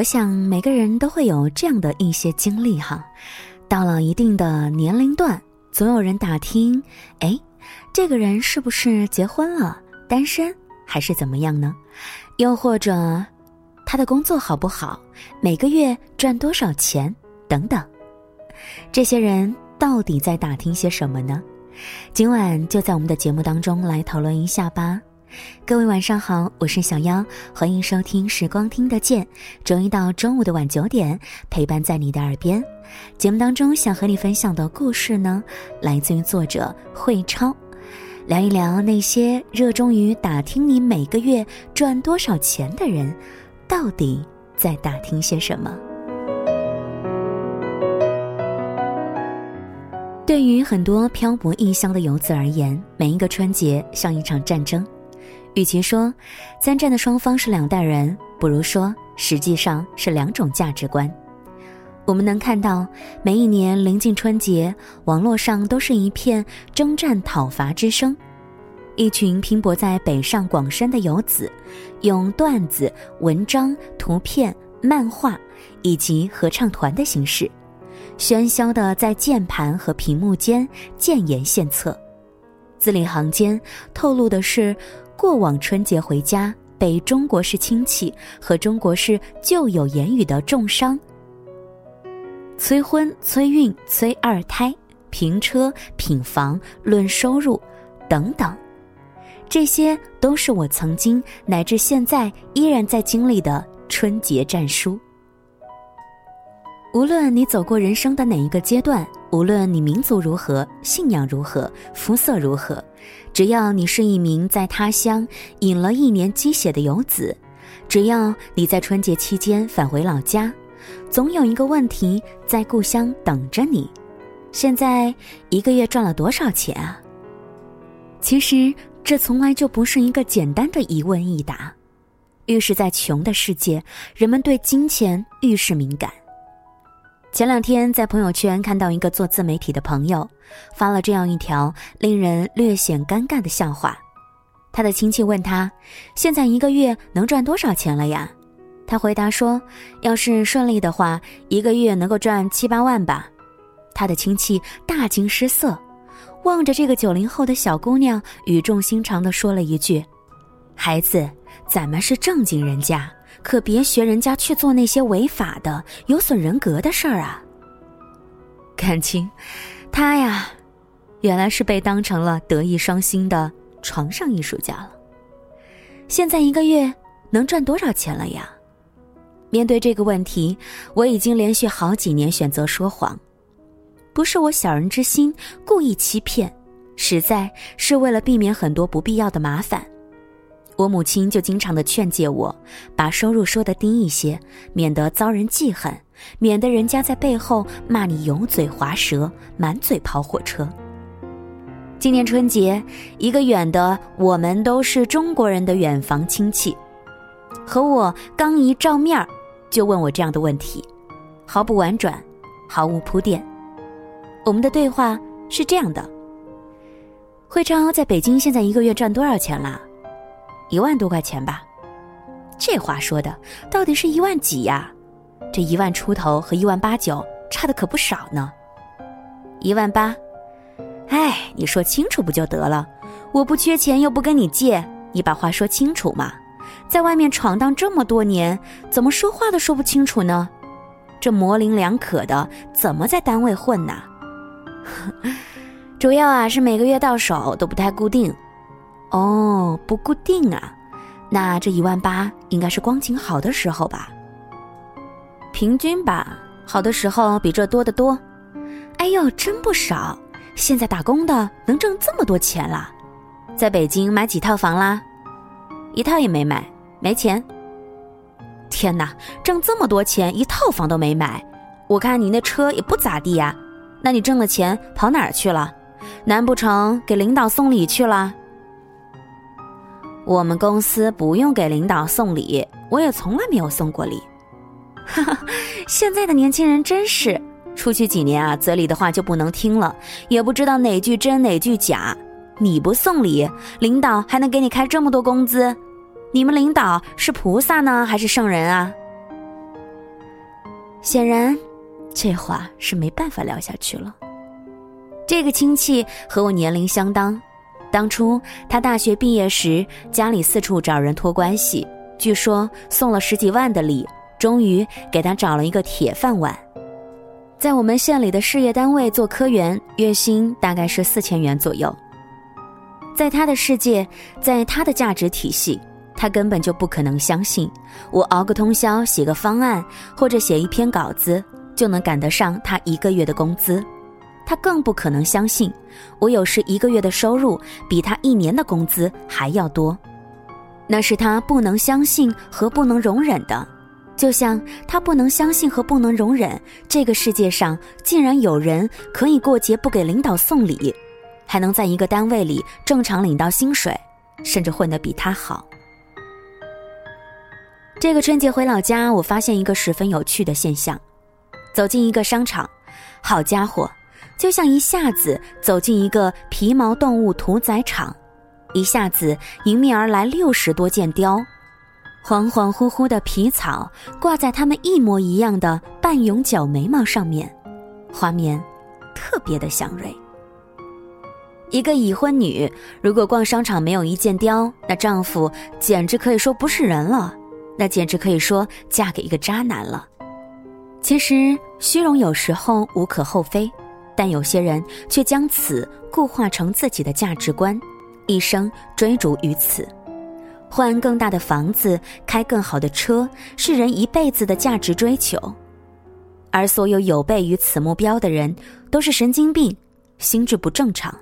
我想每个人都会有这样的一些经历哈，到了一定的年龄段，总有人打听，哎，这个人是不是结婚了、单身还是怎么样呢？又或者他的工作好不好，每个月赚多少钱等等，这些人到底在打听些什么呢？今晚就在我们的节目当中来讨论一下吧。各位晚上好，我是小妖，欢迎收听《时光听得见》，周一到周五的晚九点，陪伴在你的耳边。节目当中想和你分享的故事呢，来自于作者慧超，聊一聊那些热衷于打听你每个月赚多少钱的人，到底在打听些什么。对于很多漂泊异乡的游子而言，每一个春节像一场战争。与其说参战的双方是两代人，不如说实际上是两种价值观。我们能看到，每一年临近春节，网络上都是一片征战讨伐之声。一群拼搏在北上广深的游子，用段子、文章、图片、漫画以及合唱团的形式，喧嚣的在键盘和屏幕间建言献策，字里行间透露的是。过往春节回家，被中国式亲戚和中国式旧有言语的重伤，催婚、催孕、催二胎、评车、品房、论收入，等等，这些都是我曾经乃至现在依然在经历的春节战书。无论你走过人生的哪一个阶段，无论你民族如何、信仰如何、肤色如何，只要你是一名在他乡饮了一年鸡血的游子，只要你在春节期间返回老家，总有一个问题在故乡等着你：现在一个月赚了多少钱啊？其实这从来就不是一个简单的一问一答。越是在穷的世界，人们对金钱愈是敏感。前两天在朋友圈看到一个做自媒体的朋友发了这样一条令人略显尴尬的笑话，他的亲戚问他：“现在一个月能赚多少钱了呀？”他回答说：“要是顺利的话，一个月能够赚七八万吧。”他的亲戚大惊失色，望着这个九零后的小姑娘，语重心长地说了一句：“孩子，咱们是正经人家。”可别学人家去做那些违法的、有损人格的事儿啊！感情，他呀，原来是被当成了德艺双馨的床上艺术家了。现在一个月能赚多少钱了呀？面对这个问题，我已经连续好几年选择说谎，不是我小人之心故意欺骗，实在是为了避免很多不必要的麻烦。我母亲就经常的劝诫我，把收入说的低一些，免得遭人记恨，免得人家在背后骂你油嘴滑舌、满嘴跑火车。今年春节，一个远的我们都是中国人的远房亲戚，和我刚一照面，就问我这样的问题，毫不婉转，毫无铺垫。我们的对话是这样的：慧超在北京现在一个月赚多少钱啦？一万多块钱吧，这话说的到底是一万几呀？这一万出头和一万八九差的可不少呢。一万八，哎，你说清楚不就得了？我不缺钱又不跟你借，你把话说清楚嘛。在外面闯荡这么多年，怎么说话都说不清楚呢？这模棱两可的，怎么在单位混呢？主要啊是每个月到手都不太固定。哦，不固定啊，那这一万八应该是光景好的时候吧？平均吧，好的时候比这多得多。哎呦，真不少！现在打工的能挣这么多钱啦？在北京买几套房啦？一套也没买，没钱。天哪，挣这么多钱，一套房都没买？我看你那车也不咋地呀。那你挣了钱跑哪儿去了？难不成给领导送礼去了？我们公司不用给领导送礼，我也从来没有送过礼。哈哈，现在的年轻人真是，出去几年啊，嘴里的话就不能听了，也不知道哪句真哪句假。你不送礼，领导还能给你开这么多工资？你们领导是菩萨呢，还是圣人啊？显然，这话是没办法聊下去了。这个亲戚和我年龄相当，当初他大学毕业时，家里四处找人托关系，据说送了十几万的礼，终于给他找了一个铁饭碗，在我们县里的事业单位做科员，月薪大概是四千元左右。在他的世界，在他的价值体系，他根本就不可能相信我熬个通宵写个方案或者写一篇稿子就能赶得上他一个月的工资。他更不可能相信我有时一个月的收入比他一年的工资还要多。那是他不能相信和不能容忍的，就像他不能相信和不能容忍这个世界上竟然有人可以过节不给领导送礼。还能在一个单位里正常领到薪水，甚至混得比他好。这个春节回老家，我发现一个十分有趣的现象：走进一个商场，好家伙，就像一下子走进一个皮毛动物屠宰场，一下子迎面而来六十多件貂，恍恍惚惚的皮草挂在他们一模一样的半永久眉毛上面，画面特别的祥瑞。一个已婚女，如果逛商场没有一件貂，那丈夫简直可以说不是人了，那简直可以说嫁给一个渣男了。其实虚荣有时候无可厚非，但有些人却将此固化成自己的价值观，一生追逐于此。换更大的房子，开更好的车，是人一辈子的价值追求，而所有有悖于此目标的人，都是神经病，心智不正常。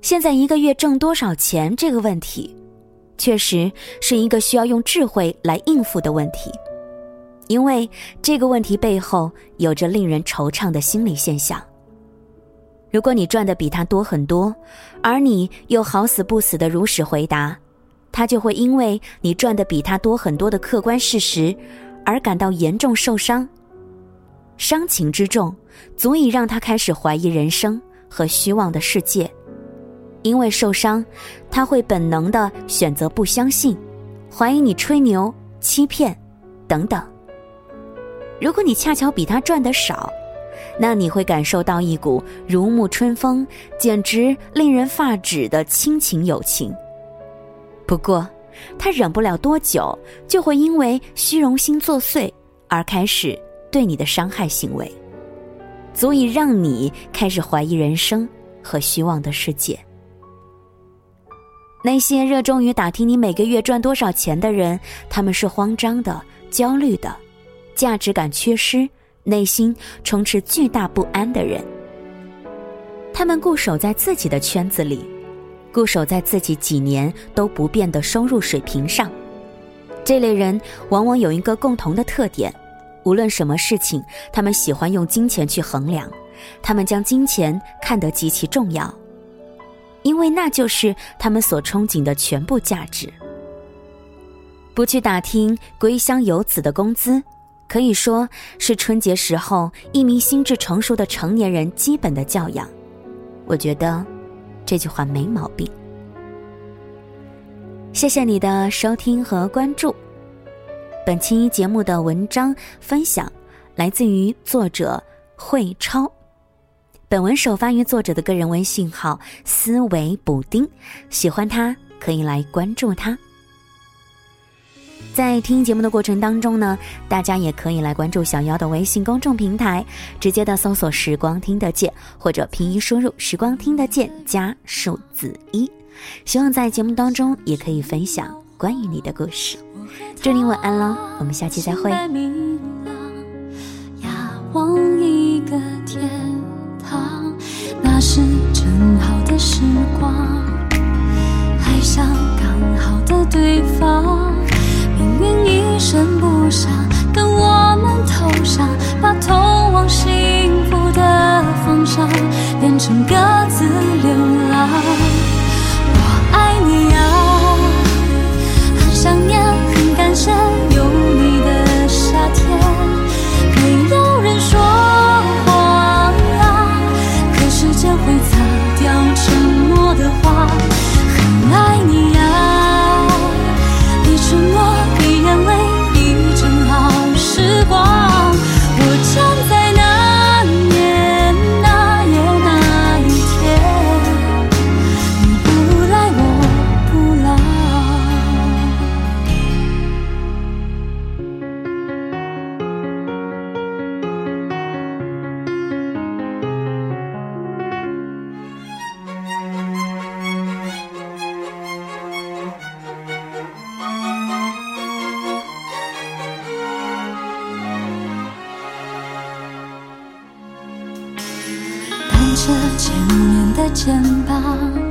现在一个月挣多少钱这个问题，确实是一个需要用智慧来应付的问题，因为这个问题背后有着令人惆怅的心理现象。如果你赚的比他多很多，而你又好死不死的如实回答，他就会因为你赚的比他多很多的客观事实，而感到严重受伤。伤情之重，足以让他开始怀疑人生和虚妄的世界。因为受伤，他会本能的选择不相信，怀疑你吹牛、欺骗，等等。如果你恰巧比他赚的少，那你会感受到一股如沐春风、简直令人发指的亲情友情。不过，他忍不了多久，就会因为虚荣心作祟而开始对你的伤害行为，足以让你开始怀疑人生和虚妄的世界。那些热衷于打听你每个月赚多少钱的人，他们是慌张的、焦虑的、价值感缺失、内心充斥巨大不安的人。他们固守在自己的圈子里，固守在自己几年都不变的收入水平上。这类人往往有一个共同的特点：无论什么事情，他们喜欢用金钱去衡量，他们将金钱看得极其重要。因为那就是他们所憧憬的全部价值。不去打听归乡游子的工资，可以说是春节时候一名心智成熟的成年人基本的教养。我觉得这句话没毛病。谢谢你的收听和关注。本期节目的文章分享来自于作者慧超。本文首发于作者的个人微信号“思维补丁”，喜欢他可以来关注他。在听节目的过程当中呢，大家也可以来关注小妖的微信公众平台，直接的搜索“时光听得见”或者拼音输入“时光听得见”加数字一。希望在节目当中也可以分享关于你的故事。祝你晚安喽，我们下期再会。那是正好的时光，爱上刚好的对方，幸福的方向变成各自流浪。肩膀，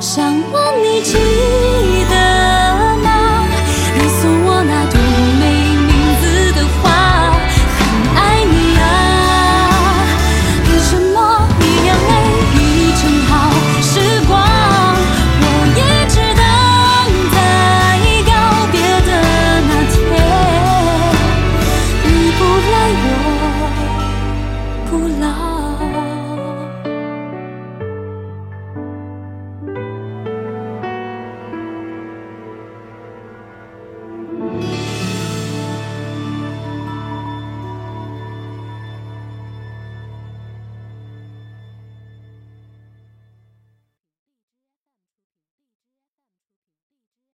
想问你